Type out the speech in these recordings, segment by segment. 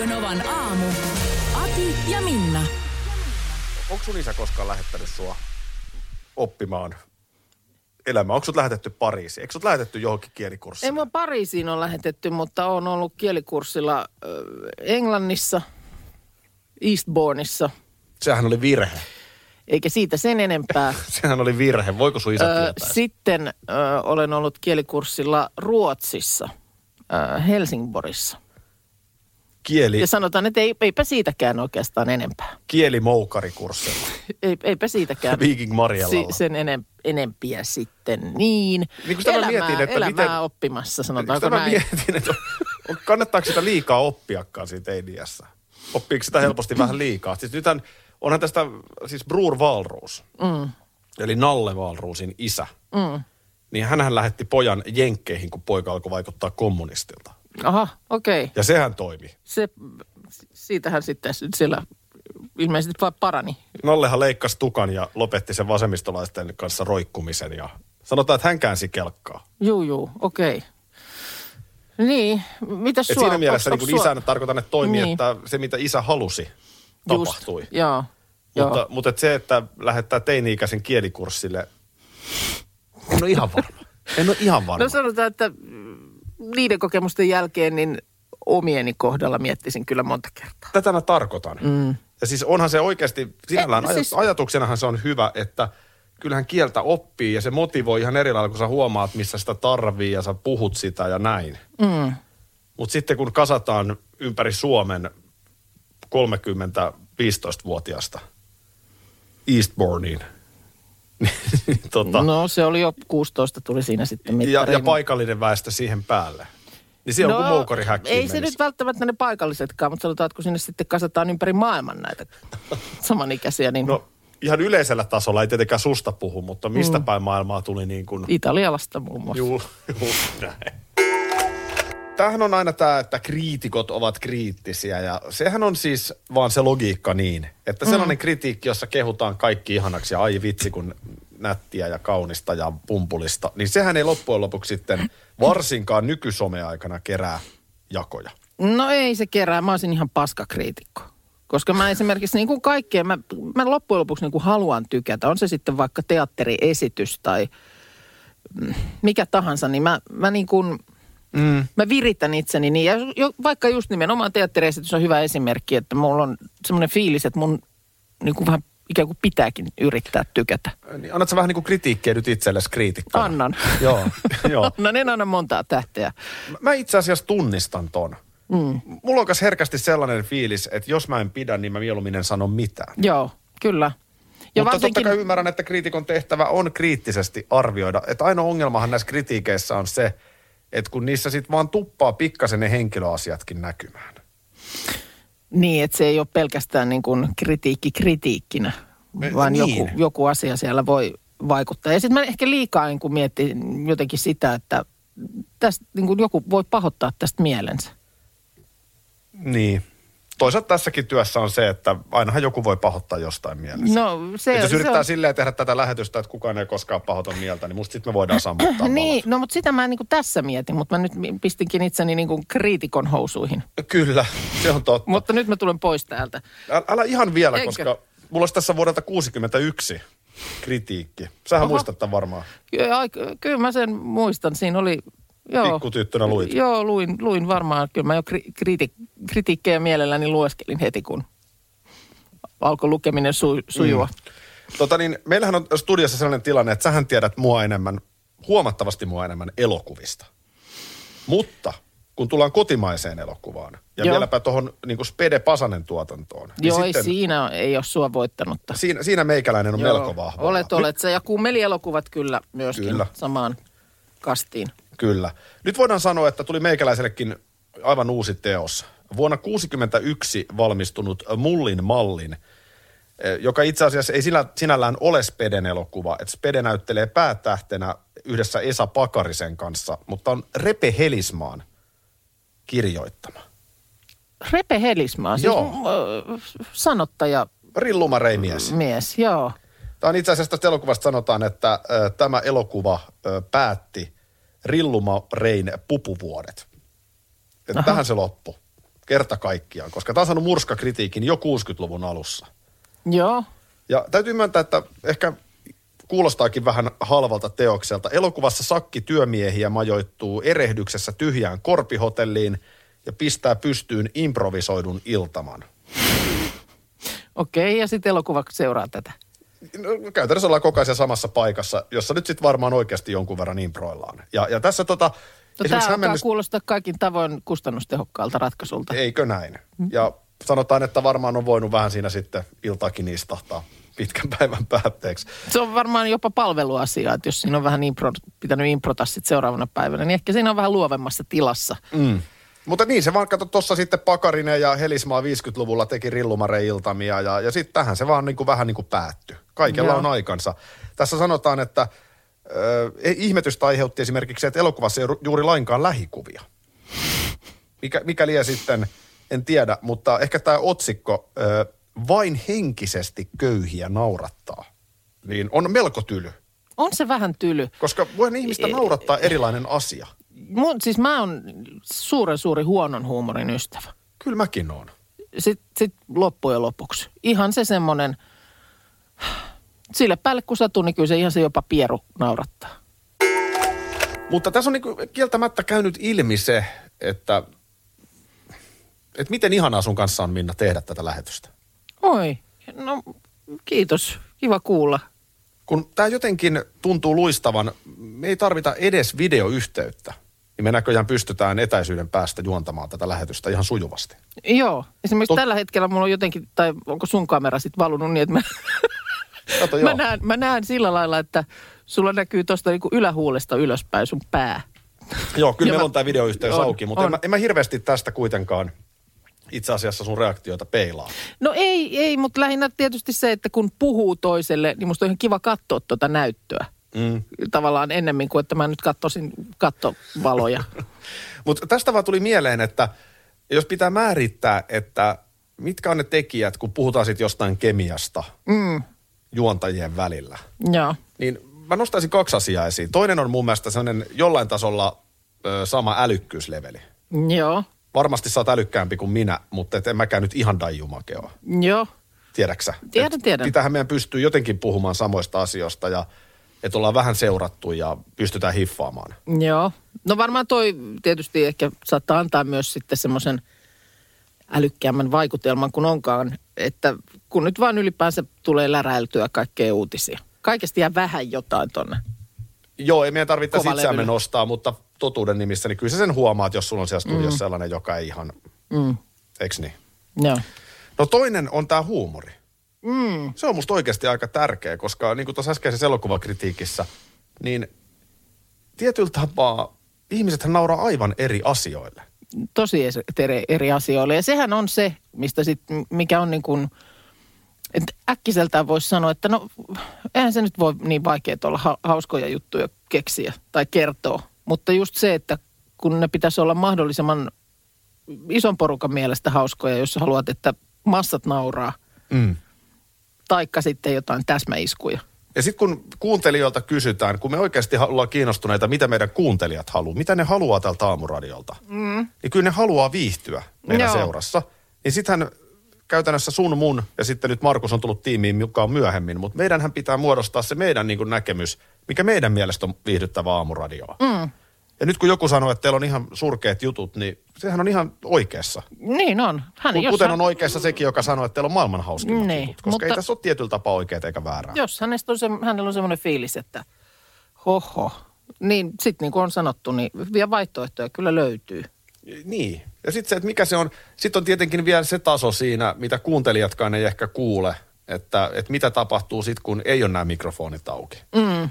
Radio Novan aamu. Ati ja Minna. Onko sun isä koskaan lähettänyt sua oppimaan elämää? Onko sut lähetetty Pariisiin? Eikö sut lähetetty johonkin kielikurssiin? Ei mua Pariisiin on lähetetty, mutta on ollut kielikurssilla äh, Englannissa, Eastbourneissa, Sehän oli virhe. eikä siitä sen enempää. Sehän oli virhe. Voiko sun isä Ö, tietää? sitten ö, olen ollut kielikurssilla Ruotsissa, ö, Helsingborissa. Kieli, Ja sanotaan, että ei, eipä siitäkään oikeastaan enempää. kielimoukarikursseilla. Ei, eipä siitäkään Viking Marjalla. sen enem, enempiä sitten niin. Niin kun elämää, mietin, että elämää miten- oppimassa, sanotaanko mä näin. mietin, että on, kannattaako sitä liikaa oppiakaan siitä teiniässä? Oppiiko sitä helposti vähän liikaa? Siis nythän, onhan tästä, siis Brur Valruus, mm. eli Nalle Valruusin isä, mm. niin hänhän lähetti pojan jenkkeihin, kun poika alkoi vaikuttaa kommunistilta. Aha, okei. Okay. Ja sehän toimi. Se, siitähän sitten siellä ilmeisesti parani. Nallehan leikkasi tukan ja lopetti sen vasemmistolaisten kanssa roikkumisen ja sanotaan, että hän käänsi kelkkaa. Juu, juu, okei. Okay. Niin, mitäs Et sua? siinä mielessä onks- niin sua- isänä tarkoitan, että toimii, Niin. että se mitä isä halusi, Just, tapahtui. Joo, Mutta, joo. mutta et se, että lähettää teini-ikäisen kielikurssille, en ole ihan varma. En ole ihan varma. No sanotaan, että niiden kokemusten jälkeen niin omieni kohdalla miettisin kyllä monta kertaa. Tätä mä tarkoitan. Mm. Ja siis onhan se oikeasti, sinällään Eh, aj- siis- ajatuksenahan se on hyvä, että kyllähän kieltä oppii ja se motivoi ihan eri lailla, kun sä huomaat, missä sitä tarvii ja sä puhut sitä ja näin. Mm. Mutta sitten kun kasataan ympäri Suomen 30-15-vuotiaasta Eastbourneen, tota, No se oli jo 16, tuli siinä sitten ja, mittariin. ja paikallinen väestö siihen päälle. Niin se on kuin No, Ei se nyt välttämättä ne paikallisetkaan, mutta sanotaan, että kun sinne sitten kasataan ympäri maailman näitä samanikäisiä, niin no. No ihan yleisellä tasolla ei tietenkään susta puhu, mutta mistä mm. päin maailmaa tuli niin kuin... Italialasta muun muassa. Juu, juu, näin. Tämähän on aina tämä, että kriitikot ovat kriittisiä ja sehän on siis vaan se logiikka niin, että sellainen mm. kritiikki, jossa kehutaan kaikki ihanaksi ja ai vitsi kun nättiä ja kaunista ja pumpulista, niin sehän ei loppujen lopuksi sitten varsinkaan nykysome-aikana kerää jakoja. No ei se kerää, mä olisin ihan paskakriitikko. Koska mä esimerkiksi niin kuin kaikkea, mä, mä loppujen lopuksi niin kuin haluan tykätä. On se sitten vaikka teatteriesitys tai mm, mikä tahansa, niin mä, mä niin kuin, mm. mä viritän itseni niin. Ja jo, vaikka just nimenomaan teatteriesitys on hyvä esimerkki, että mulla on semmoinen fiilis, että mun niin kuin vähän ikään kuin pitääkin yrittää tykätä. Niin annatko vähän niin kuin kritiikkiä nyt itsellesi kriitikkona? Annan. Joo, joo. Annan, en anna montaa tähteä. Mä itse asiassa tunnistan ton. Mm. Mulla on myös herkästi sellainen fiilis, että jos mä en pidä, niin mä mieluummin en sano mitään. Joo, kyllä. Ja Mutta totta kai ymmärrän, että kriitikon tehtävä on kriittisesti arvioida. Että ainoa ongelmahan näissä kritiikeissä on se, että kun niissä sitten vaan tuppaa pikkasen ne henkilöasiatkin näkymään. Niin, että se ei ole pelkästään niin kuin kritiikki kritiikkinä, Eh, vaan niin. joku, joku asia siellä voi vaikuttaa. Ja sitten mä ehkä liikaa niin kuin mietin jotenkin sitä, että tästä, niin kuin joku voi pahoittaa tästä mielensä. Niin. Toisaalta tässäkin työssä on se, että ainahan joku voi pahoittaa jostain mielessä. No se, Et jos se yrittää on... silleen tehdä tätä lähetystä, että kukaan ei koskaan pahoita mieltä, niin musta sitten me voidaan sammuttaa Niin, no mutta sitä mä en niin tässä mietin, mutta mä nyt pistinkin itseni niin kuin kriitikon housuihin. Kyllä, se on totta. Mutta nyt mä tulen pois täältä. Älä, älä ihan vielä, Eikö? koska mulla olisi tässä vuodelta 61 kritiikki. Sähän Oho. muistat tämän varmaan. Kyllä, ai, kyllä mä sen muistan. Siinä oli... Joo, Pikkutyttönä luit. Joo, luin, luin varmaan. Kyllä mä jo kri, kriti, kritiikkejä mielelläni lueskelin heti, kun alkoi lukeminen su, sujua. Mm. Tota niin, meillähän on studiossa sellainen tilanne, että sähän tiedät mua enemmän, huomattavasti mua enemmän elokuvista. Mutta kun tullaan kotimaiseen elokuvaan ja Joo. vieläpä tuohon niin Spede Pasanen tuotantoon. niin Joo, ei sitten, siinä ei ole sua voittanutta. siinä, siinä meikäläinen on Joo, melko vahva. Olet, olet. Se ja kummelielokuvat kyllä myöskin Kyllä. samaan kastiin. Kyllä. Nyt voidaan sanoa, että tuli meikäläisellekin aivan uusi teos. vuonna 1961 valmistunut Mullin mallin, eh, joka itse asiassa ei sillä, sinällään ole Speden elokuva. Että Spede näyttelee päätähtenä yhdessä Esa Pakarisen kanssa, mutta on Repe Helismaan kirjoittama. Repe Helismaa, siis Joo. ö, sanottaja Rilluma Reimies. mies, joo. Tämä on itse asiassa tästä elokuvasta sanotaan, että ö, tämä elokuva ö, päätti Rilluma Rein pupuvuodet. Että tähän se loppu. Kerta kaikkiaan, koska tämä on saanut murskakritiikin jo 60-luvun alussa. Joo. Ja täytyy myöntää, että ehkä kuulostaakin vähän halvalta teokselta. Elokuvassa sakki työmiehiä majoittuu erehdyksessä tyhjään korpihotelliin ja pistää pystyyn improvisoidun iltaman. Okei, ja sitten elokuva seuraa tätä. No, käytännössä ollaan koko ajan samassa paikassa, jossa nyt sitten varmaan oikeasti jonkun verran improillaan. Ja, ja tässä tota, No, tämä alkaa hämmennys- kuulostaa kaikin tavoin kustannustehokkaalta ratkaisulta. Eikö näin? Ja sanotaan, että varmaan on voinut vähän siinä sitten iltakin istahtaa pitkän päivän päätteeksi. Se on varmaan jopa palveluasia, että jos siinä on vähän impro, pitänyt improta sit seuraavana päivänä, niin ehkä siinä on vähän luovemmassa tilassa. Mm. Mutta niin se vaan, kato tuossa sitten Pakarinen ja Helismaa 50-luvulla teki Rillumare-iltamia ja, ja sitten tähän se vaan niin kuin vähän niin kuin päättyi. Kaikella Joo. on aikansa. Tässä sanotaan, että ö, ihmetystä aiheutti esimerkiksi, että elokuvassa ei ole juuri lainkaan lähikuvia. Mikä, mikä lie sitten, en tiedä, mutta ehkä tämä otsikko, ö, vain henkisesti köyhiä naurattaa, niin on melko tyly. On se vähän tyly. Koska voi ihmistä naurattaa erilainen asia. Mun, siis mä oon suuren suuri huonon huumorin ystävä. Kyllä mäkin oon. Sitten sit loppujen lopuksi. Ihan se semmoinen, sille päälle kun satuu, niin kyllä se ihan se jopa pieru naurattaa. Mutta tässä on niinku kieltämättä käynyt ilmi se, että, että miten ihanaa sun kanssa on Minna tehdä tätä lähetystä. Oi, no kiitos. Kiva kuulla. Kun tämä jotenkin tuntuu luistavan, me ei tarvita edes videoyhteyttä, niin me näköjään pystytään etäisyyden päästä juontamaan tätä lähetystä ihan sujuvasti. Joo, esimerkiksi Tot- tällä hetkellä mulla on jotenkin, tai onko sun kamera sitten valunut niin, että mä, Kato, mä, näen, mä näen sillä lailla, että sulla näkyy tuosta niinku ylähuulesta ylöspäin sun pää. Joo, kyllä Ja meillä mä- on tämä videoyhteys on, auki, mutta en mä, en mä hirveästi tästä kuitenkaan itse asiassa sun reaktioita peilaa. No ei, ei, mutta lähinnä tietysti se, että kun puhuu toiselle, niin musta on ihan kiva katsoa tuota näyttöä. Mm. Tavallaan ennemmin kuin, että mä nyt katsoisin kattovaloja. Mutta tästä vaan tuli mieleen, että jos pitää määrittää, että mitkä on ne tekijät, kun puhutaan sitten jostain kemiasta mm. juontajien välillä, Joo. niin mä nostaisin kaksi asiaa esiin. Toinen on mun mielestä sellainen jollain tasolla ö, sama älykkyysleveli. Joo. Varmasti sä oot älykkäämpi kuin minä, mutta et en mäkään nyt ihan daijumakeoa. Joo. Tiedäksä? Tiedän, tiedän. Pitäähän meidän pystyy jotenkin puhumaan samoista asioista ja että ollaan vähän seurattu ja pystytään hiffaamaan. Joo. No varmaan toi tietysti ehkä saattaa antaa myös sitten semmoisen älykkäämmän vaikutelman kuin onkaan, että kun nyt vaan ylipäänsä tulee läräiltyä kaikkea uutisia. Kaikesta jää vähän jotain tonne. Joo, ei meidän tarvitse itseämme nostaa, mutta totuuden nimissä, niin kyllä sä sen huomaat, jos sulla on siellä studiossa mm. sellainen, joka ei ihan, Mm. eiks niin? Joo. No toinen on tämä huumori. Mm. Se on musta oikeasti aika tärkeä, koska niin kuin tuossa äskeisessä elokuvakritiikissä, niin tietyllä tapaa ihmisethän nauraa aivan eri asioille. tosi eri, asioille. Ja sehän on se, mistä sit, mikä on niin kuin, että äkkiseltään voisi sanoa, että no eihän se nyt voi niin vaikea olla ha- hauskoja juttuja keksiä tai kertoa. Mutta just se, että kun ne pitäisi olla mahdollisimman ison porukan mielestä hauskoja, jos haluat, että massat nauraa, Mm. Taikka sitten jotain täsmäiskuja. Ja sitten kun kuuntelijoilta kysytään, kun me oikeasti ollaan kiinnostuneita, mitä meidän kuuntelijat haluaa, mitä ne haluaa tältä aamuradiolta, mm. niin kyllä ne haluaa viihtyä meidän Joo. seurassa. Niin sittenhän käytännössä sun, mun ja sitten nyt Markus on tullut tiimiin mukaan myöhemmin, mutta meidänhän pitää muodostaa se meidän niin näkemys, mikä meidän mielestä on viihdyttävä aamuradioa. Mm. Ja nyt kun joku sanoo, että teillä on ihan surkeat jutut, niin sehän on ihan oikeassa. Niin on. Hän, Kuten jos Kuten hän- on oikeassa sekin, joka sanoo, että teillä on maailman hauskimmat Niin, jutut. Koska ei mutta- tässä ole tietyllä tapaa oikeaa eikä väärää. jos hänestä on se, hänellä on semmoinen fiilis, että hoho, niin sitten niin kuin on sanottu, niin vielä vaihtoehtoja kyllä löytyy. Niin. Ja sitten se, että mikä se on, sitten on tietenkin vielä se taso siinä, mitä kuuntelijatkaan ei ehkä kuule, että, että mitä tapahtuu sitten, kun ei ole nämä mikrofonit auki. Mm.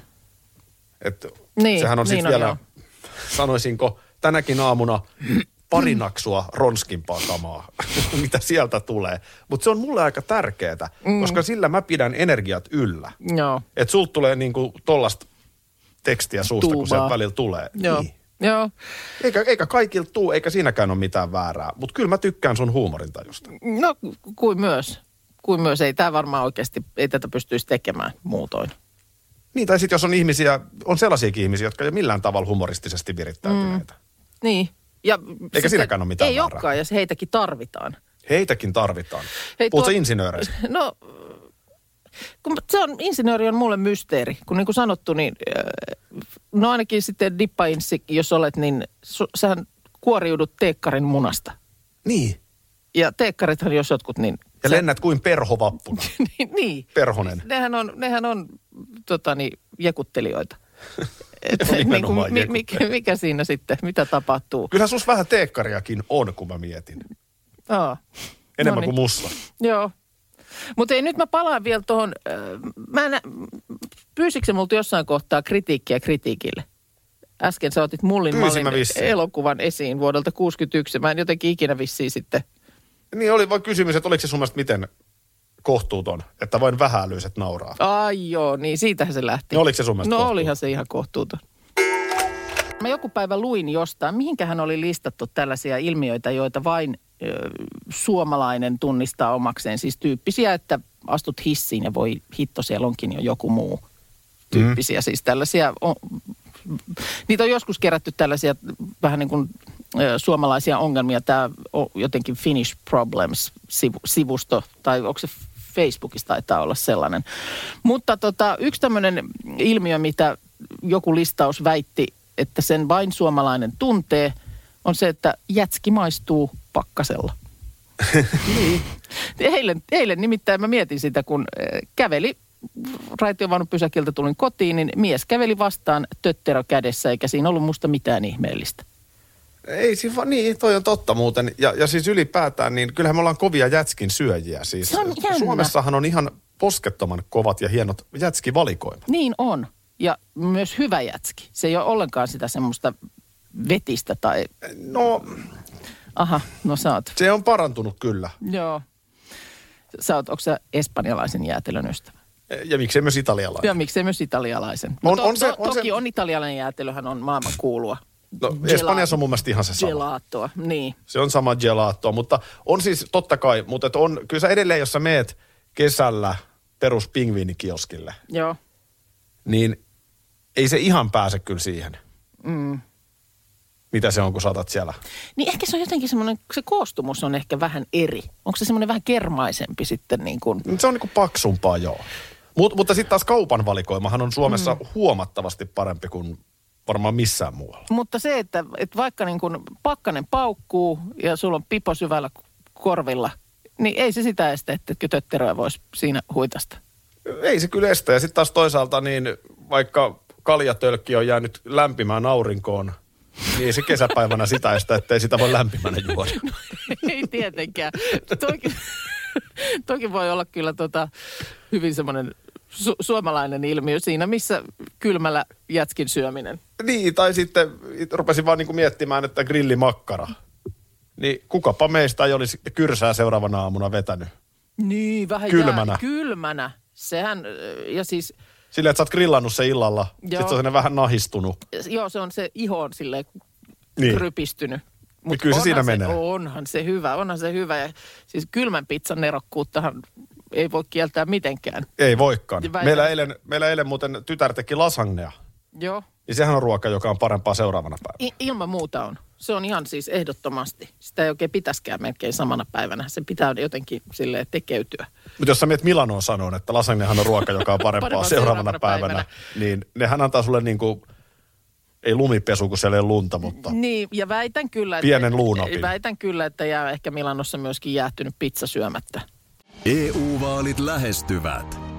Et Niin, sehän on niin sitten on, vielä, joo. Sanoisinko, tänäkin aamuna pari naksua ronskimpaa kamaa, mitä sieltä tulee. Mutta se on mulle aika tärkeää, mm. koska sillä mä pidän energiat yllä. Joo. Että sulta tulee niinku tollasta tekstiä suusta, kun Tuumaa. sieltä välillä tulee. Joo. Niin. Joo. Eikä, eikä kaikilta tuu, eikä siinäkään ole mitään väärää. Mutta kyllä mä tykkään sun huumorintajusta. No kuin myös. Kuin myös. Ei tämä varmaan oikeasti, ei tätä pystyisi tekemään muutoin. Niin, tai sitten jos on ihmisiä, on sellaisiakin ihmisiä, jotka ei millään tavalla humoristisesti virittäytyneitä. Mm. Niin. Ja Eikä siinäkään ole mitään Ei olekaan, ja se heitäkin tarvitaan. Heitäkin tarvitaan. Hei, Puhutko tuo- insinööreistä? No, kun se on, insinööri on mulle mysteeri. Kun niin kuin sanottu, niin äh, no ainakin sitten dippainsi, jos olet, niin su, sähän kuoriudut teekkarin munasta. Niin. Ja teekkarithan jos jotkut, niin... Ja sä- lennät kuin perhovappuna. niin, niin. Perhonen. Nehän on, nehän on tota niin, jekuttelijoita. Et, nimenomaan kuin, mi, mikä, mikä siinä sitten, mitä tapahtuu? Kyllähän sus vähän teekkariakin on, kun mä mietin. Aa. Enemmän Noniin. kuin musta. Joo. Mutta ei, nyt mä palaan vielä tuohon, äh, mä en, pyysikö se multa jossain kohtaa kritiikkiä kritiikille? Äsken sä otit Mullin mallin elokuvan esiin vuodelta 61. Mä en jotenkin ikinä vissiin sitten. Niin oli vaan kysymys, että oliko se sun mielestä miten kohtuuton, että vain vähälyiset nauraa. Ai joo, niin siitähän se lähti. No oliko se sun mielestä No kohtuuton? olihan se ihan kohtuuton. Mä joku päivä luin jostain, mihinkähän oli listattu tällaisia ilmiöitä, joita vain ö, suomalainen tunnistaa omakseen. Siis tyyppisiä, että astut hissiin ja voi hitto, siellä onkin jo joku muu. Tyyppisiä, mm. siis tällaisia, on, niitä on joskus kerätty tällaisia vähän niin kuin suomalaisia ongelmia. Tämä jotenkin Finnish Problems-sivusto, tai onko se Facebookissa taitaa olla sellainen. Mutta tota, yksi tämmöinen ilmiö, mitä joku listaus väitti, että sen vain suomalainen tuntee, on se, että jätski maistuu pakkasella. eilen, eilen nimittäin mä mietin sitä, kun käveli raitiovaunun pysäkiltä tulin kotiin, niin mies käveli vastaan tötterö kädessä, eikä siinä ollut musta mitään ihmeellistä. Ei siinä vaan, niin, toi on totta muuten. Ja, ja siis ylipäätään, niin kyllähän me ollaan kovia jätskin syöjiä. Siis Se on jännä. Suomessahan on ihan poskettoman kovat ja hienot jätskivalikoimat. Niin on. Ja myös hyvä jätski. Se ei ole ollenkaan sitä semmoista vetistä tai... No, Aha, no sä oot. se on parantunut kyllä. Joo. Sä oot, onko sä espanjalaisen jäätelön ystävä? Ja miksei myös italialainen. Ja miksei myös italialaisen. On- On, on on se- to, on toki se- on italialainen jäätelöhän on maailman kuulua. No, Espanjassa on mun mielestä ihan se sama. Gelatoa, niin. Se on sama gelato, mutta on siis totta kai, mutta et on, kyllä sä edelleen, jos sä meet kesällä perus pingviinikioskille, Joo. niin ei se ihan pääse kyllä siihen. Mm. Mitä se on, kun saatat siellä? Niin ehkä se on jotenkin semmoinen, se koostumus on ehkä vähän eri. Onko se semmoinen vähän kermaisempi sitten niin kuin... Se on niinku paksumpaa, joo. Mut, mutta sitten taas kaupan valikoimahan on Suomessa mm. huomattavasti parempi kuin varmaan missään muualla. Mutta se, että, että vaikka niin kuin pakkanen paukkuu ja sulla on pipo syvällä korvilla, niin ei se sitä estä, että tötteröä voisi siinä huitasta. Ei se kyllä estä. Ja sitten taas toisaalta, niin vaikka kaljatölkki on jäänyt lämpimään aurinkoon, niin se kesäpäivänä sitä estä, ettei sitä voi lämpimänä juoda. ei tietenkään. Toki, toki voi olla kyllä tota, hyvin semmoinen su- suomalainen ilmiö siinä, missä kylmällä jätskin syöminen. Niin, tai sitten rupesin vaan niinku miettimään, että grillimakkara. Niin kukapa meistä ei olisi kyrsää seuraavana aamuna vetänyt. Niin, vähän Kylmänä. Jää, kylmänä. Sehän, ja siis, Silleen, että sä oot grillannut se illalla, Joo. sitten se on vähän nahistunut. joo, se on se iho on silleen Niin. rypistynyt. Mut kyllä se onhan siinä menee. Onhan se hyvä, onhan se hyvä. Ja siis kylmän pizzan nerokkuuttahan ei voi kieltää mitenkään. Ei voikaan. Väitän. Meillä eilen, meillä eilen muuten tytär teki lasagnea. Joo. Niin sehän on ruoka, joka on parempaa seuraavana päivänä. I- ilman muuta on. Se on ihan siis ehdottomasti. Sitä ei oikein pitäskään melkein samana päivänä. Se pitää jotenkin silleen tekeytyä. Mutta jos sä meet Milanoon sanoon, että lasagnehan on ruoka, joka on parempaa Parempaa seuraavana, seuraavana päivänä, päivänä. niin nehän antaa sulle niinku, ei lumipesu, kun siellä ei lunta, mutta Niin, ja väitän kyllä, että... Pienen luunapin. Väitän kyllä, että jää ehkä Milanossa myöskin jäähtynyt pizza syömättä. EU-vaalit lähestyvät.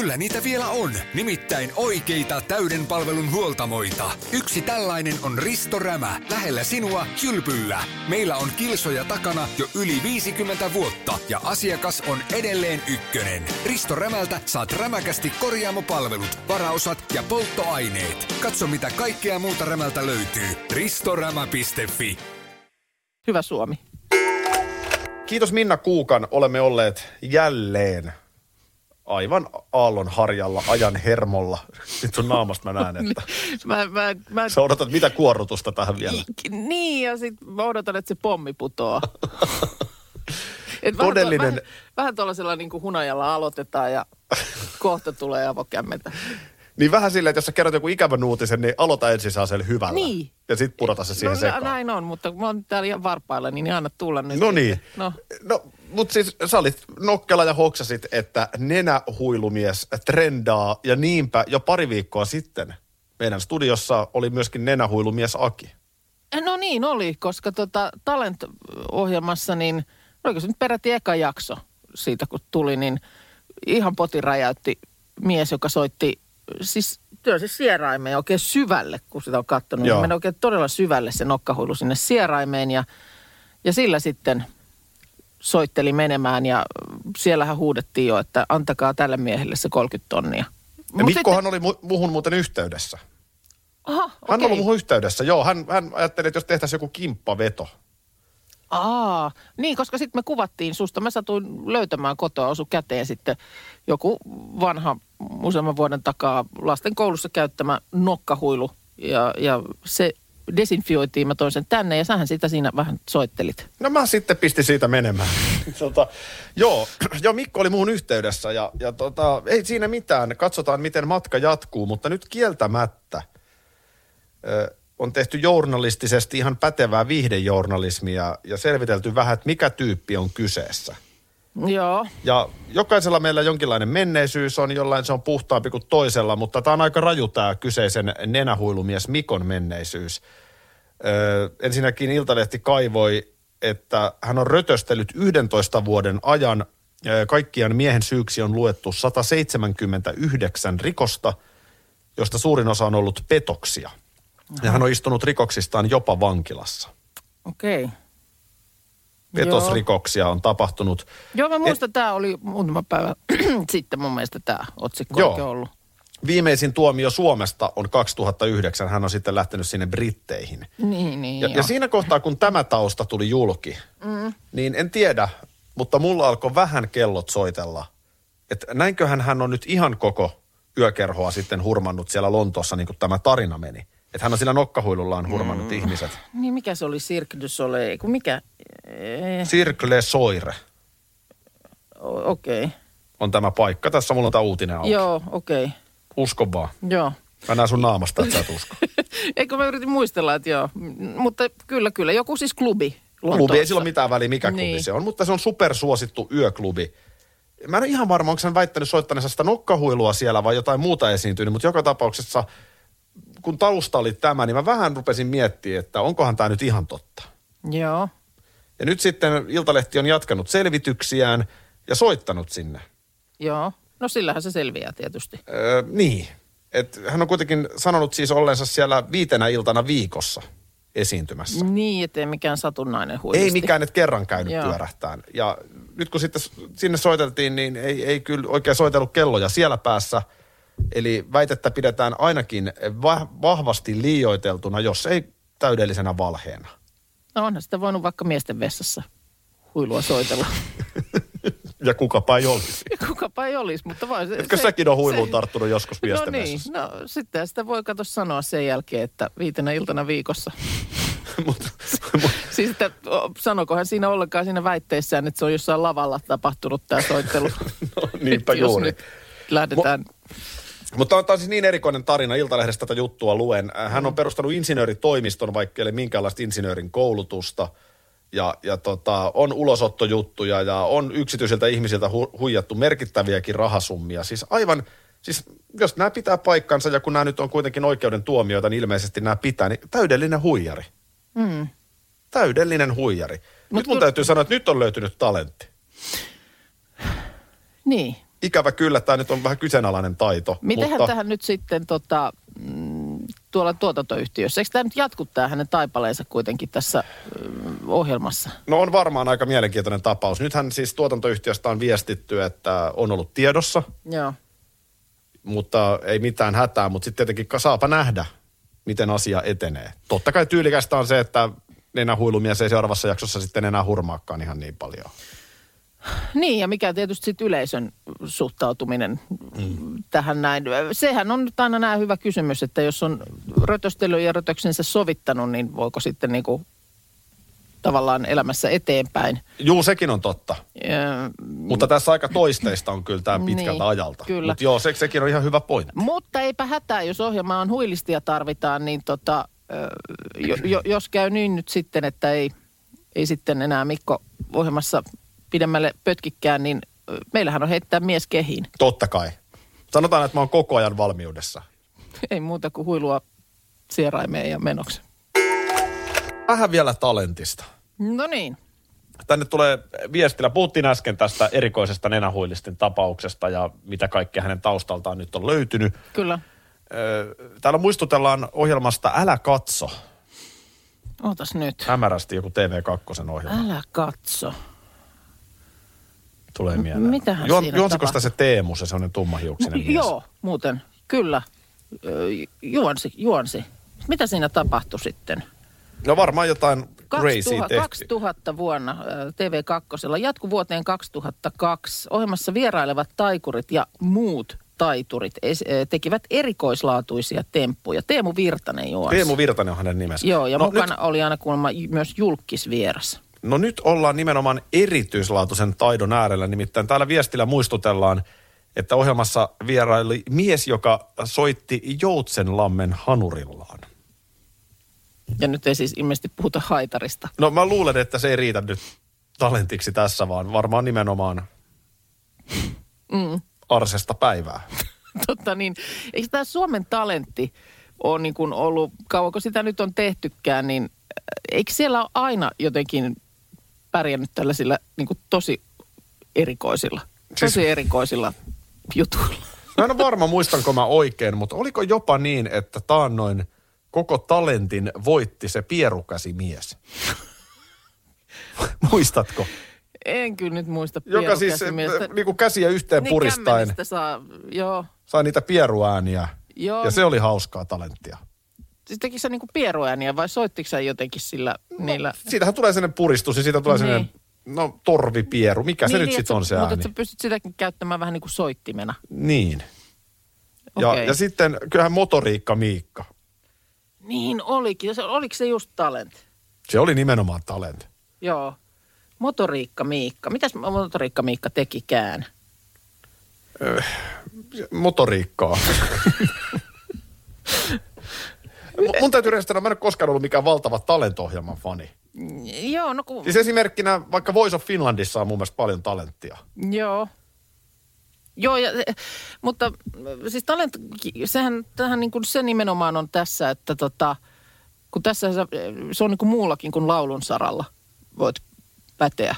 Kyllä niitä vielä on, nimittäin oikeita täyden palvelun huoltamoita. Yksi tällainen on Risto Rämä, lähellä sinua, Kylpyllä. Meillä on kilsoja takana jo yli 50 vuotta ja asiakas on edelleen ykkönen. Risto Rämältä saat rämäkästi korjaamopalvelut, varaosat ja polttoaineet. Katso mitä kaikkea muuta Rämältä löytyy. ristorämä.fi Hyvä Suomi. Kiitos Minna Kuukan, olemme olleet jälleen aivan aallon harjalla, ajan hermolla. Nyt sun naamasta mä näen, että Mä, mä, mä, sä odotat mitä kuorrutusta tähän vielä. niin, ja sitten mä odotan, että se pommi putoaa. Et Todellinen- Vähän, vähän, vähän tuollaisella niin kuin hunajalla aloitetaan ja kohta tulee avokämmentä. Niin vähän silleen, että jos sä kerrot joku ikävän uutisen, niin aloita ensin saa sen hyvällä. Niin. Ja sit pudota se siihen no, sekaan. näin on, mutta mä oon täällä ihan varpailla, niin anna tulla nyt. No niin. No, No, mutta siis sä olit nokkela ja hoksasit, että nenähuilumies trendaa ja niinpä jo pari viikkoa sitten meidän studiossa oli myöskin nenähuilumies Aki. no niin oli, koska tota Talent-ohjelmassa, niin oliko se nyt peräti eka jakso siitä, kun tuli, niin ihan poti räjäytti mies, joka soitti, siis työnsi sieraimeen oikein syvälle, kun sitä on katsonut. Joo. Niin meni oikein todella syvälle se nokkahuilu sinne sieraimeen ja, ja sillä sitten soitteli menemään ja siellähän huudettiin jo, että antakaa tälle miehelle se 30 tonnia. Ja Mut Mikkohan oli mu- muhun muuten yhteydessä. Aha, Hän okei. on ollut muhun yhteydessä, joo. Hän, hän ajatteli, että jos tehtäisiin joku kimppaveto. Aa, niin, koska sitten me kuvattiin susta. Mä satuin löytämään kotoa, osu käteen sitten joku vanha useamman vuoden takaa lasten koulussa käyttämä nokkahuilu. Ja, ja se desinfioitiin, mä toin sen tänne ja sähän sitä siinä vähän soittelit. No mä sitten pistin siitä menemään. tota, joo, joo, Mikko oli muun yhteydessä ja, ja tota, ei siinä mitään. Katsotaan, miten matka jatkuu, mutta nyt kieltämättä ö, on tehty journalistisesti ihan pätevää viihdejournalismia ja selvitelty vähän, että mikä tyyppi on kyseessä. Joo, Ja jokaisella meillä jonkinlainen menneisyys on, jollain se on puhtaampi kuin toisella, mutta tämä on aika raju tämä kyseisen nenähuilumies Mikon menneisyys. Öö, ensinnäkin Iltalehti kaivoi, että hän on rötöstellyt 11 vuoden ajan. Öö, kaikkiaan miehen syyksi on luettu 179 rikosta, josta suurin osa on ollut petoksia. Ja hän on istunut rikoksistaan jopa vankilassa. okei. Okay. Petosrikoksia on tapahtunut. Joo, mä muistan, tämä oli muutama päivä sitten mun mielestä tämä otsikko Joo. ollut. Viimeisin tuomio Suomesta on 2009. Hän on sitten lähtenyt sinne Britteihin. Niin, niin Ja, ja siinä kohtaa, kun tämä tausta tuli julki, mm. niin en tiedä, mutta mulla alkoi vähän kellot soitella. Että näinköhän hän on nyt ihan koko yökerhoa sitten hurmannut siellä Lontoossa, niin kuin tämä tarina meni. Että hän on sillä nokkahuilullaan hurmannut mm. ihmiset. Niin mikä se oli Cirque du Soleil, kun mikä? Eh, Circle Soire okei. Okay. on tämä paikka. Tässä mulla on tämä uutinen auki. Joo, okei. Okay. Usko vaan. Joo. Mä näen sun naamasta, että sä et usko. Eikö mä yritin muistella, että joo. Mutta kyllä, kyllä. Joku siis klubi Klubi, ei Lontoossa. sillä ole mitään väliä, mikä klubi Niin. se on, mutta se on supersuosittu yöklubi. Mä en ole ihan varma, onko hän väittänyt soittaneensa sitä nokkahuilua siellä vai jotain muuta esiintynyt, mutta joka tapauksessa, kun tausta oli tämä, niin mä vähän rupesin miettimään, että onkohan tämä nyt ihan totta. Joo. Ja nyt sitten Iltalehti on jatkanut selvityksiään ja soittanut sinne. Joo. No sillähän se selviää tietysti. Öö, niin. Et hän on kuitenkin sanonut siis ollensa siellä viitenä iltana viikossa esiintymässä. Niin, ettei mikään satunnainen huilisti. Ei mikään, että kerran käynyt Joo. pyörähtään. Ja nyt kun sitten sinne soiteltiin, niin ei, ei kyllä oikein soitellut kelloja siellä päässä. Eli väitettä pidetään ainakin va- vahvasti liioiteltuna, jos ei täydellisenä valheena. No onhan sitä voinut vaikka miesten vessassa huilua soitella. Ja kukapa ei olisi. Kukapa ei olisi, mutta vai se... Etkö se- säkin ole huiluun se- tarttunut joskus No miesten niin, vessassa? no sitten sitä voi kato sanoa sen jälkeen, että viitenä iltana viikossa. Mut- Siis että sanokohan siinä ollenkaan siinä väitteessään, että se on jossain lavalla tapahtunut tämä soittelu. no, niinpä Että jos juuri. nyt lähdetään Mutta tämä on siis niin erikoinen tarina, Iltalehdestä tätä juttua luen. Hän on perustanut insinööritoimiston, vaikka ei ole minkäänlaista insinöörin koulutusta. Ja, ja tota, on ulosottojuttuja ja on yksityisiltä ihmisiltä hu- huijattu merkittäviäkin rahasummia. Siis aivan, siis jos nämä pitää paikkansa ja kun nämä nyt on kuitenkin oikeuden tuomioita, niin ilmeisesti nämä pitää, niin täydellinen huijari. Mm. Täydellinen huijari. Mut nyt mun kyllä- täytyy sanoa, että nyt on löytynyt talentti. Niin. Ikävä kyllä, tämä nyt on vähän kyseenalainen taito. Mitenhän mutta... tähän nyt sitten tota, mm, tuolla tuotantoyhtiössä, eikö tämä nyt jatku tämä hänen taipaleensa kuitenkin tässä mm, ohjelmassa? No on varmaan aika mielenkiintoinen tapaus. Nythän siis tuotantoyhtiöstä on viestitty, että on ollut tiedossa, Joo. mutta ei mitään hätää. Mutta sitten tietenkin saapa nähdä, miten asia etenee. Totta kai tyylikästä on se, että nenähuilumies ei seuraavassa jaksossa sitten enää hurmaakaan ihan niin paljon. Niin, ja mikä tietysti sitten yleisön suhtautuminen mm. tähän näin. Sehän on nyt aina näin hyvä kysymys, että jos on rötöstely ja rötöksensä sovittanut, niin voiko sitten niinku tavallaan elämässä eteenpäin. Juu, sekin on totta. Ja, Mutta tässä aika toisteista on kyllä tämä pitkältä Niin, ajalta. kyllä. Mutta joo, se, sekin on ihan hyvä pointti. Mutta eipä hätää, jos ohjelma on huilistia tarvitaan, niin tota, jo, jo, jos käy niin nyt sitten, että ei, ei sitten enää Mikko ohjelmassa pidemmälle pötkikään, niin meillähän on heittää mies kehiin. Totta kai. Sanotaan, että mä oon koko ajan valmiudessa. Ei muuta kuin huilua sieraimeen ja menoksi. Vähän vielä talentista. No niin. Tänne tulee viestillä. Puhuttiin äsken tästä erikoisesta nenähuilistin tapauksesta ja mitä kaikkea hänen taustaltaan nyt on löytynyt. Kyllä. Täällä muistutellaan ohjelmasta Älä katso. Ootas nyt. Hämärästi joku TV2 ohjelma Älä katso. Tulee mieleen. mitähän siinä Juonsiko sitä tapahtui? se Teemu, se sellainen tummahiuksinen mies? Joo, muuten. Kyllä. Juonsi, juonsi. Mitä siinä tapahtui sitten? No varmaan jotain crazy 2000, tehty. 2000 vuonna ö, TV2 jatku vuoteen 2002. Ohjelmassa vierailevat taikurit ja muut taiturit tekivät erikoislaatuisia temppuja. Teemu Virtanen juonsi. Teemu Virtanen on hänen nimensä. Joo, ja no, mukana nyt, oli aina kuulemma myös julkisvieras. No nyt ollaan nimenomaan erityislaatuisen taidon äärellä. Nimittäin täällä viestillä muistutellaan, että ohjelmassa vieraili mies, joka soitti Joutsenlammen hanurillaan. Ja nyt ei siis ilmeisesti puhuta haitarista. No mä luulen, että se ei riitä nyt talentiksi tässä, vaan varmaan nimenomaan Mm. arsesta päivää. Totta niin, eikö tämä Suomen talentti ole niin kuin ollut, kauanko sitä nyt on tehtykään, niin äh, eikö siellä ole aina jotenkin pärjännyt tällaisilla niin kuin tosi erikoisilla, tosi Siis- erikoisilla jutuilla? Mä en ole varma, muistanko mä oikein, mutta oliko jopa niin, että taannoin koko talentin voitti se pierukäsimies? Muistatko? En kyllä nyt muista Joka siis äh, niinku käsiä yhteen niin, puristaen saa, joo. sai niitä pieruääniä. Joo. Ja se oli hauskaa talenttia. Siis teki se niinku pieruääniä vai soittiko sä jotenkin sillä, niillä? Siitähän tulee sellainen puristus ja siitä tulee Niin. sellainen, no torvipieru. Mikä se Niin, nyt niin, sitten on sä- se Mutta ääni? että sä pystyt sitäkin käyttämään vähän niin kuin soittimena. Niin. Ja, Okei. ja sitten kyllähän motoriikka Miikka. Niin olikin. Se- Oliko se just talent? Se oli nimenomaan talent. Joo. Motoriikka Miikka. Mitäs Motoriikka Miikka tekikään? Motoriikkaa. Mu- Mun täytyy rehellisesti sanoa, mä en ole koskaan ollut mikään valtava talentohjelman fani. Joo, no kun... Siis esimerkkinä vaikka Voice of Finlandissa on mun mielestä paljon talenttia. Joo. Joo, ja, mutta siis talent, sehän tähän niin kuin se nimenomaan on tässä, että tota, kun tässä se, on niin kuin muullakin kuin laulun saralla voit päteä.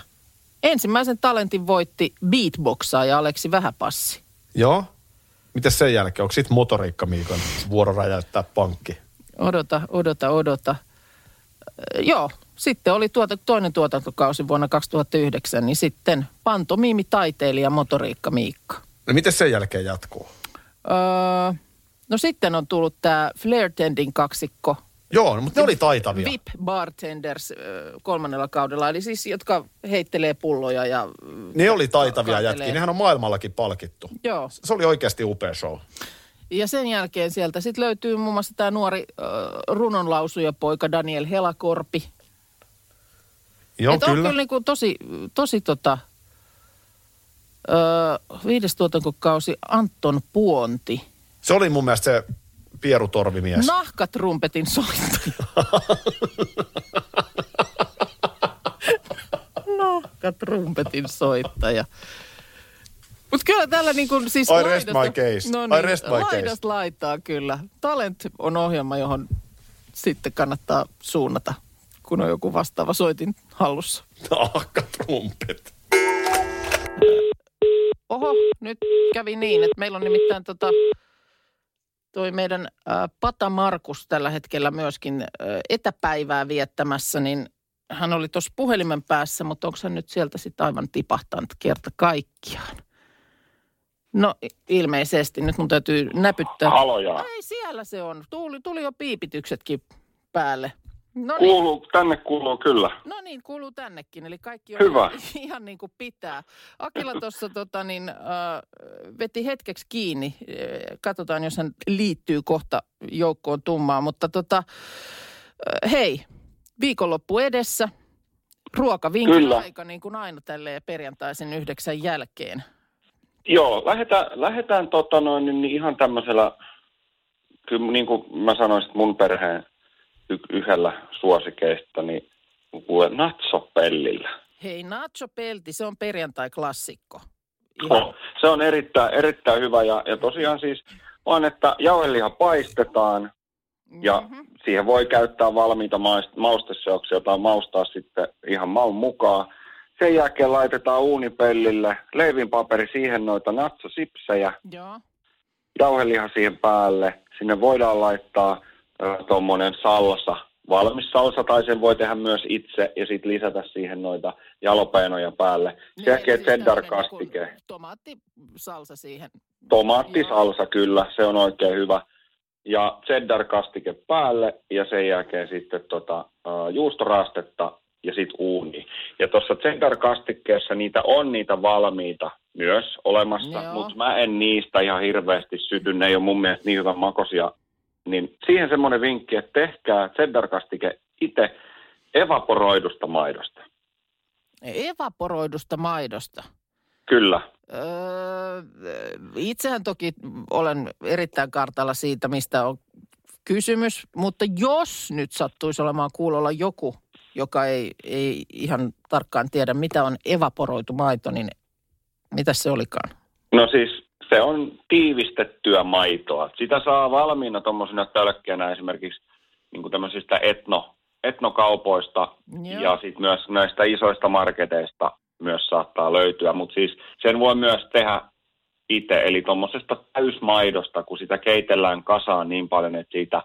Ensimmäisen talentin voitti beatboxaaja Aleksi Vähäpassi. Joo. Miten sen jälkeen? Onko sitten motoriikka Miikan vuoro räjäyttää pankki? Odota, odota, odota. Joo, sitten oli tuota, toinen tuotantokausi vuonna 2009, niin sitten pantomiimitaiteilija Motoriikka Miikka. No miten sen jälkeen jatkuu? Öö, no sitten on tullut tämä Flair Tending kaksikko. Joo, no, mutta ne oli taitavia. VIP Bartenders kolmannella kaudella, eli siis jotka heittelee pulloja ja... Ne oli taitavia jätkiä. Nehän on maailmallakin palkittu. Joo, Se oli oikeasti upea show. Ja sen jälkeen sieltä sitten löytyy muun muassa tämä nuori ö, runonlausuja poika Daniel Helakorpi. Joo, Et on kyllä. kyllä niin kuin tosi, tosi tota, ö, viides tuotantokausi Anton Puonti. Se oli mun mielestä se pierutorvimies. Nahkatrumpetin soittaja. Nahkatrumpetin soittaja. Mutta kyllä tällä niin kuin siis I rest laidasta- my case. No I niin, rest my case. laittaa kyllä. Talent on ohjelma, johon sitten kannattaa suunnata, kun on joku vastaava soitin hallussa. Nahkatrumpet. Oho, nyt kävi niin, että meillä on nimittäin tota, toi meidän ä, Pata Markus tällä hetkellä myöskin ä, etäpäivää viettämässä, niin hän oli tuossa puhelimen päässä, mutta onko hän nyt sieltä sitten aivan tipahtanut kerta kaikkiaan? No ilmeisesti, nyt mun täytyy näpyttää. Haloja. Ei, siellä se on. Tuli, tuli jo piipityksetkin päälle. No niin. Kuuluu, tänne kuuluu kyllä. No niin, kuuluu tännekin, eli kaikki on Hyvä. ihan niin kuin pitää. Akila tuossa tota, niin, äh, veti hetkeksi kiinni. Katsotaan, jos hän liittyy kohta joukkoon tummaa. Mutta tota, äh, hei, viikonloppu edessä. Ruokavinkin Kyllä. aika, niin kuin aina tälleen perjantaisin yhdeksän jälkeen. Joo, lähdetään, lähdetään tota noin, niin ihan tämmöisellä, kyllä niin kuin mä sanoin, että mun perheen y- yhdellä suosikeista, niin kuule, natsopellillä. Hei, Nacho Pelti, se on perjantai-klassikko. Ihan, Oh, se on erittäin, erittäin hyvä ja, ja tosiaan siis vaan, että jauheliha paistetaan ja Mhm. siihen voi käyttää valmiita maist- mausteseoksia tai maustaa sitten ihan maun mukaan. Sen jälkeen laitetaan uunipellille, leivinpaperi siihen noita natsosipsejä, Joo. jauheliha siihen päälle. Sinne voidaan laittaa tuommoinen salsa, valmis salsa, tai sen voi tehdä myös itse ja sitten lisätä siihen noita jalopeenoja päälle. Sen jälkeen cheddar kastike. Niin, Tomaattisalsa siihen. Tomaattisalsa kyllä, se on oikein hyvä. Ja cheddar kastike päälle ja sen jälkeen sitten tota, uh, juustoraastetta ja sitten uuni. Ja tuossa cheddar kastikkeessa niitä on niitä valmiita myös olemassa, Joo. mutta mä en niistä ihan hirveästi syty. Ne ei ole mun mielestä niin hyvän makosia. Niin siihen semmoinen vinkki, että tehkää cheddar kastike itse evaporoidusta maidosta. Evaporoidusta maidosta. Kyllä. Öö, itsehän toki olen erittäin kartalla siitä, mistä on kysymys, mutta jos nyt sattuisi olemaan kuulolla joku, joka ei, ei ihan tarkkaan tiedä, mitä on evaporoitu maito, niin mitä se olikaan? No siis se on tiivistettyä maitoa. Sitä saa valmiina tuommoisena tölkkeenä esimerkiksi niin kuin tämmöisistä etno, etnokaupoista Joo. ja sitten myös näistä isoista marketeista myös saattaa löytyä. Mutta siis sen voi myös tehdä itse, eli tuommoisesta täysmaidosta, kun sitä keitellään kasaan niin paljon, että siitä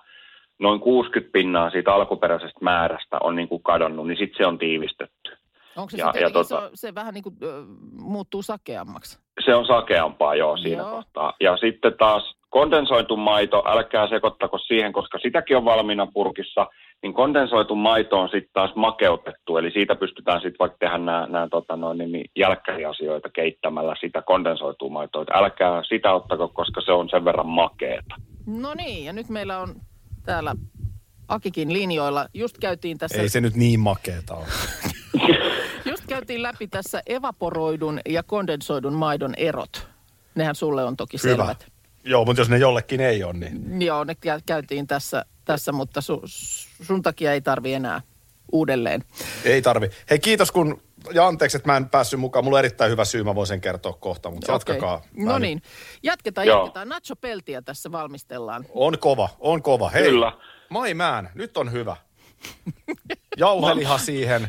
noin 60 pinnaa siitä alkuperäisestä määrästä on niin kuin kadonnut, niin sitten se on tiivistetty. Onko se, Ja- ja tota- se, on- se vähän niin kuin ö, muuttuu sakeammaksi? Se on sakeampaa joo siinä Joo. kohtaa. Ja sitten taas kondensoitu maito, älkää sekoittako siihen, koska sitäkin on valmiina purkissa, niin kondensoitu maito on sitten taas makeutettu, eli siitä pystytään sitten vaikka tehdä nämä, tota noin, niin jälkkäriasioita keittämällä sitä kondensoitua maitoa. Älkää sitä ottako, koska se on sen verran makeeta. No niin, ja nyt meillä on täällä Akikin linjoilla. Just käytiin tässä, Ei se nyt niin makeeta ole. just käytiin läpi tässä evaporoidun ja kondensoidun maidon erot. Nehän sulle on toki Hyvä. selvät. Joo, mutta jos ne jollekin ei ole, niin Joo, ne kä- käytiin tässä, tässä mutta su, sun takia ei tarvi enää uudelleen. ei tarvi. Hei kiitos kun, ja anteeksi, että mä en päässyt mukaan. Mulla on erittäin hyvä syy, mä voin sen kertoa kohta, mutta jatkakaa. Okei. Mä No nyt- niin, jatketaan, Joo. jatketaan. Nacho Peltiä tässä valmistellaan. On kova, on kova. Hei, Kyllä. my man, nyt on hyvä. Jauheliha siihen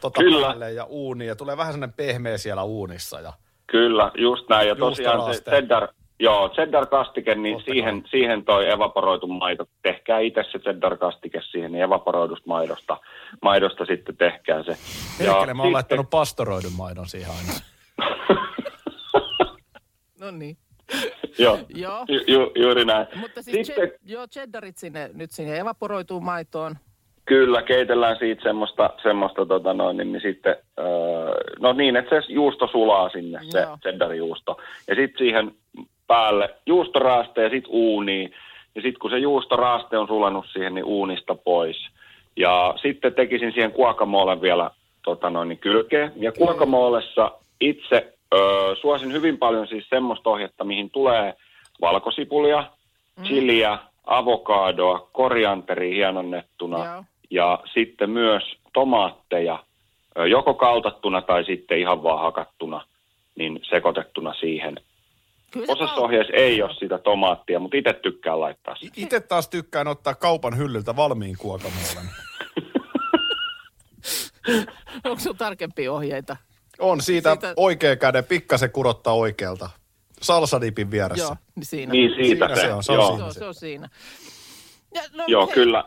tota Kyllä. päälle ja uuni ja tulee vähän sellainen pehmeä siellä uunissa. Ja... Kyllä, just näin. Ja tosiaan se cheddar, joo, cheddar kastike, niin Ostakaa. siihen, siihen toi evaporoitu maito. Tehkää itse se cheddar kastike siihen, niin evaporoidusta maidosta, maidosta sitten tehkää se. Perkele, mä oon sitten- laittanut pastoroidun maidon siihen aina. No niin. Joo, Joo. ju, ju, juuri näin. Mutta siis Sitten che- joo, cheddarit sinne, nyt sinne evaporoituu maitoon. kyllä keitellään siitä semmoista, semmoista tota noin, niin, niin sitten, öö, no niin, että se juusto sulaa sinne, se Joo. cheddar-juusto. Ja sitten siihen päälle juustoraaste ja sitten uuniin. Ja sitten kun se juustoraaste on sulanut siihen, niin uunista pois. Ja sitten tekisin siihen guacamolen vielä tota noin, niin kylkeen. Ja guacamolessa itse öö, suosin hyvin paljon siis semmoista ohjetta, mihin tulee valkosipulia, chiliä, avokadoa, korianteri hienonnettuna Joo. ja sitten myös tomaatteja, ö, joko kaltattuna tai sitten ihan vaan hakattuna, niin sekoitettuna siihen. Kyllä Osassa ohjeessa ei ole sitä tomaattia, mutta itse tykkään laittaa sitä. Itse taas tykkään ottaa kaupan hyllyltä valmiin kuokamolen. Onko sinulla tarkempia ohjeita? On siitä, Siitä- siitä... oikea käden pikkasen kurottaa oikealta. Salsadipin vieressä. Joo, niin siinä. Niin siitä Siinä se, se on, se on joo. siinä. Se on, se on siinä. Ja, no, Joo, hei, kyllä.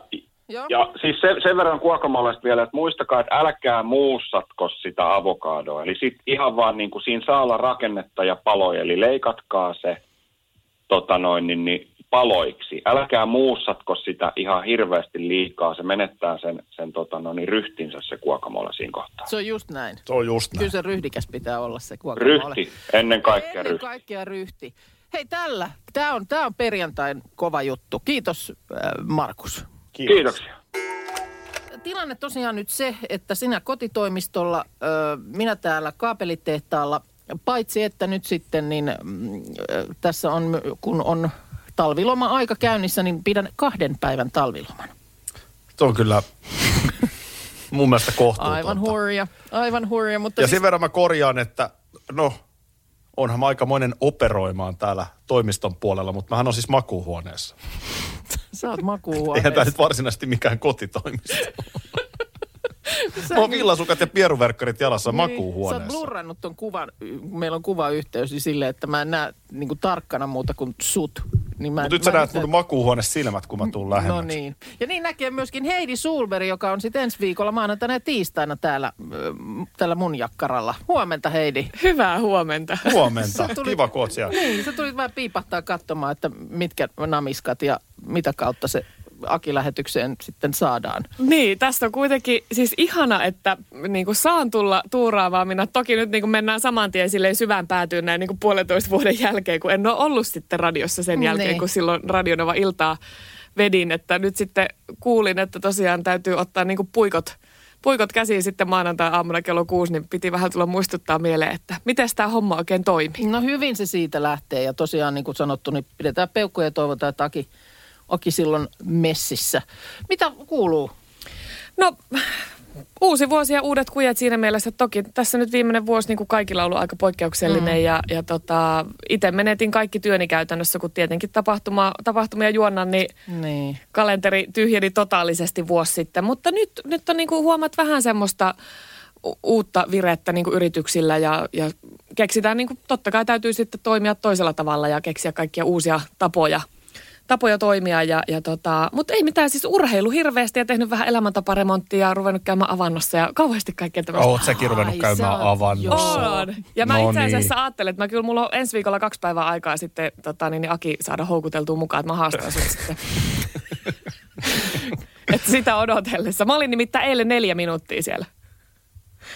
Joo. Ja siis sen, sen verran guacamolesta vielä, että muistakaa, että älkää muussatko sitä avokadoa. Eli sit ihan vaan niin kuin siinä saa olla rakennetta ja paloja, eli leikatkaa se tota noin, niin, niin paloiksi. Älkää muussatko sitä ihan hirveästi liikaa, se menettää sen, sen tota noin, niin ryhtinsä se guacamole siinä kohtaa. Se on just näin. Se on just näin. Kyllä se ryhdikäs pitää olla se guacamole. Ryhti, ennen kaikkea Ennen ryhti. kaikkea ryhti. Hei tällä, tämä on, tää on perjantain kova juttu. Kiitos äh, Markus. Kiitoksia. Tilanne tosiaan nyt se, että sinä kotitoimistolla, minä täällä kaapelitehtaalla, paitsi että nyt sitten niin mm, tässä on, kun on talviloma-aika käynnissä, niin pidän kahden päivän talviloman. Se on kyllä mun mielestä kohtuutonta. Aivan hurja, aivan hurja, mutta Ja siis, sen verran mä korjaan, että no, onhan mä aikamoinen operoimaan täällä toimiston puolella, mutta mähän on siis makuuhuoneessa. sä oot Eihän makuuhuoneessa. tämä nyt varsinaisesti mikään kotitoimisto. Mä oon villasukat ja pieruverkkarit jalassa Niin, Sä oot makuuhuoneessa. blurrannut ton kuvan, meillä on kuvayhteys, niin silleen, että mä en näe niin kuin tarkkana muuta kuin sut. Niin mä, Mutta nyt sä näet mun makuuhuone silmät, kun mä tuun lähemmäksi. No niin. Ja niin näkee myöskin Heidi Sulberg, joka on sitten ensi viikolla maanantaina ja tiistaina täällä, täällä mun jakkaralla. Huomenta Heidi. Hyvää huomenta. Huomenta. Tulit- Kiva, kun oot siellä. Niin, sä tulit vähän piipahtaa katsomaan, että mitkä namiskat ja mitä kautta se Aki-lähetykseen sitten saadaan. Niin, tästä on kuitenkin siis ihana, että niin kuin saan tulla tuuraamaan minä. Toki nyt niin kuin mennään saman tien silleen syvään päätyyn näin niin kuin puolentoista vuoden jälkeen, kun en ole ollut sitten radiossa sen jälkeen, Niin. kun silloin Radionova iltaa vedin. Että nyt sitten kuulin, että tosiaan täytyy ottaa niin kuin puikot, puikot käsiin sitten maanantai-aamuna kello kuusi, niin piti vähän tulla muistuttaa mieleen, että miten tämä homma oikein toimii. No hyvin se siitä lähtee ja tosiaan niin kuin sanottu, niin pidetään peukkuja ja toivotaan, että Aki, Aki silloin messissä. Mitä kuuluu? No, uusi vuosi ja uudet kujat siinä mielessä. Toki tässä nyt viimeinen vuosi niin kuin kaikilla on ollut aika poikkeuksellinen mm. ja, ja tota, itse menetin kaikki työni käytännössä, kun tietenkin tapahtuma, tapahtumia juonnan, niin Niin. kalenteri tyhjeni totaalisesti vuosi sitten. Mutta nyt, nyt on niin kuin huomaat vähän semmoista uutta virettä niin kuin yrityksillä ja, ja keksitään, niin kuin, totta kai täytyy sitten toimia toisella tavalla ja keksiä kaikkia uusia tapoja tapoja toimia. Ja, ja tota, mutta ei mitään, siis urheilu hirveästi ja tehnyt vähän elämäntaparemonttia ja ruvennut käymään avannossa ja kauheasti kaikkea tämmöistä. Oot säkin ruvennut Ai, käymään avannossa. Joo. On. Ja mä No itse asiassa niin. ajattelin, että mä kyllä mulla on ensi viikolla kaksi päivää aikaa sitten tota, niin, niin Aki saada houkuteltua mukaan, että mä haastan sut sitten. että sitä odotellessa. Mä olin nimittäin eilen neljä minuuttia siellä.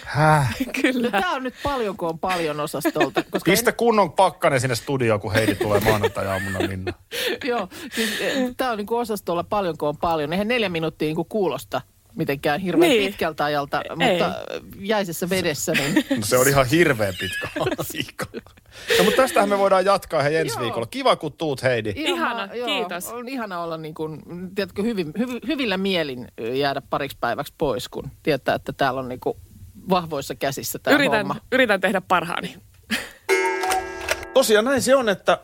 Häh? Kyllä. Tämä on nyt paljonko on paljon osastolta. Koska Pistä kunnon pakkanen sinne studioon, kun Heidi tulee maanantai-aamuna Minna. En, joo, siis, tämä on niinku osastolla paljonko on paljon. Eihän neljä minuuttia niinku kuulosta mitenkään hirveän Niin. niin. pitkältä ajalta, Ei. mutta jäisessä vedessä niin No se on ihan hirveän pitkä aika. No, mutta tästähän me voidaan jatkaa hei ensi Joo. viikolla. Kiva, kun tuut Heidi. Ihana, kiitos. On ihana olla niin kuin, tiedätkö, hyvin, hyvi, hyvillä mielin jäädä pariksi päiväksi pois, kun tietää, että täällä on niin kuin vahvoissa käsissä tämä Yritän, homma. yritän tehdä parhaani. Tosiaan näin se on, että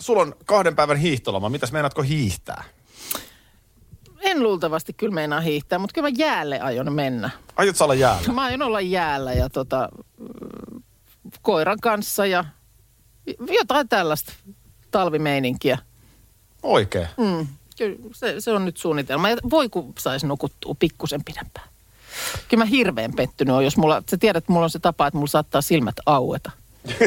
sulla on kahden päivän hiihtoloma. Mitäs meinaatko hiihtää? En luultavasti kyllä meinaa hiihtää, mutta kyllä mä jäälle aion mennä. Aiot sä olla jäällä? Mä aion olla jäällä ja tota, koiran kanssa ja jotain tällaista talvimeininkiä. Oikein. Mm, kyllä se, se on nyt suunnitelma. Ja voi kun saisi nukuttua pikkusen pidempään. Kyllä mä hirveän pettynyt on, jos mulla, sä tiedät, että mulla on se tapa, että mulla saattaa silmät aueta.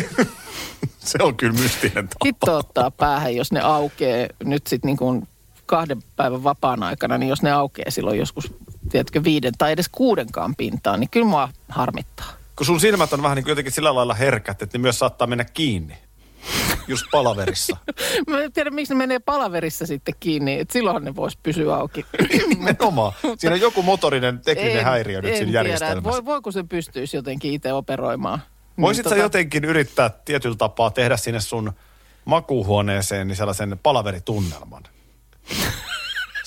Se on kyllä mystinen tapa. Hitto ottaa päähän, jos ne aukee nyt sitten niin kuin kahden päivän vapaan aikana, niin jos ne aukee silloin joskus, tiedätkö, viiden tai edes kuudenkaan pintaan, niin kyllä mua harmittaa. Kun sun silmät on vähän niin kuin jotenkin sillä lailla herkät, että ne myös saattaa mennä kiinni. Just palaverissa. Mä en tiedä, miksi ne menee palaverissa sitten kiinni, että silloinhan ne vois pysyä auki. Nimenomaan. Siinä on joku motorinen tekninen En- häiriö nyt en siinä tiedä, järjestelmässä. Voi, voiko se pystyisi jotenkin itse operoimaan? Voisit Niin, sä tota- jotenkin yrittää tietyllä tapaa tehdä sinne sun makuuhuoneeseen niin sellaisen palaveritunnelman.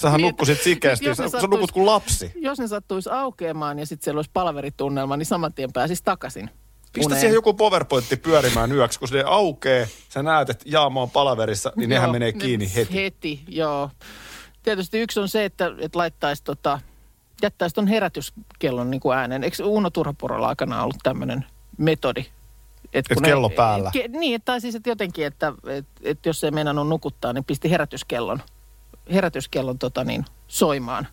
Sähän Niin, nukkusit sikeästi, jos sä, ne sä sattuis- nukut kuin lapsi. Jos ne sattuisi aukeamaan ja sitten siellä olisi palaveritunnelma, niin saman tien pääsisi takaisin. Pistä uneen. siihen joku powerpointti pyörimään yöksi, kun se aukee, sä näet, että jaama on palaverissa, niin nehän Joo, menee ne- kiinni heti. Heti, joo. Tietysti yksi on se, että, että laittaisi tota, jättäisi ton herätyskellon niin kuin äänen. Eikö Uno Turhaporolla aikana ollut tämmöinen metodi? Et Et kello päällä. Ke, niin, tai siis että jotenkin, että et, et jos ei meinannut nukuttaa, niin pisti herätyskellon, herätyskellon tota niin, soimaan.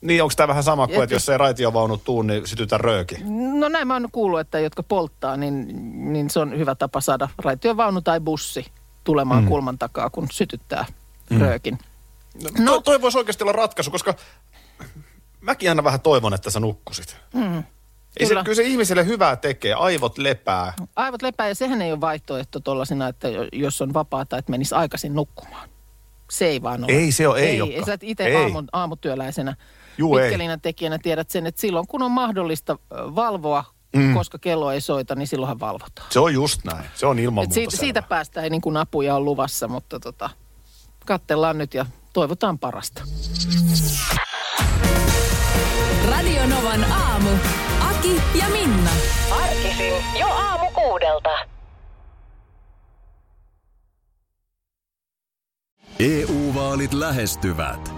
Niin, onko tämä vähän sama kuin, Et että jos ei raitiovaunut tuu, niin sytytä rööki? No näin mä oon kuullut, että jotka polttaa, niin, niin se on hyvä tapa saada raitiovaunu tai bussi tulemaan mm. kulman takaa, kun sytyttää mm. röökin. No. Toi, toi voisi oikeasti olla ratkaisu, koska mäkin aina vähän toivon, että sä nukkusit. Mm. Ei se, Kyllä. kyllä se ihmiselle hyvää tekee, aivot lepää. Aivot lepää ja sehän ei ole vaihtoehto tuollaisena, että jo- jos on vapaata, että menisi aikaisin nukkumaan. Se ei vaan ole. Ei se ole, ei ei, ei sä et itse aamu, aamutyöläisenä Juu, ei. pitkälinän tekijänä tiedät sen, että silloin kun on mahdollista valvoa, mm. koska kello ei soita, niin silloinhan valvotaan. Se on just näin. Se on ilman Et muuta siitä, selvä. siitä päästä ei niin kuin apuja on luvassa, mutta tota, katsellaan nyt ja toivotaan parasta. Radio Novan aamu. Aki ja Minna. Arkisin jo aamu kuudelta. EU-vaalit lähestyvät.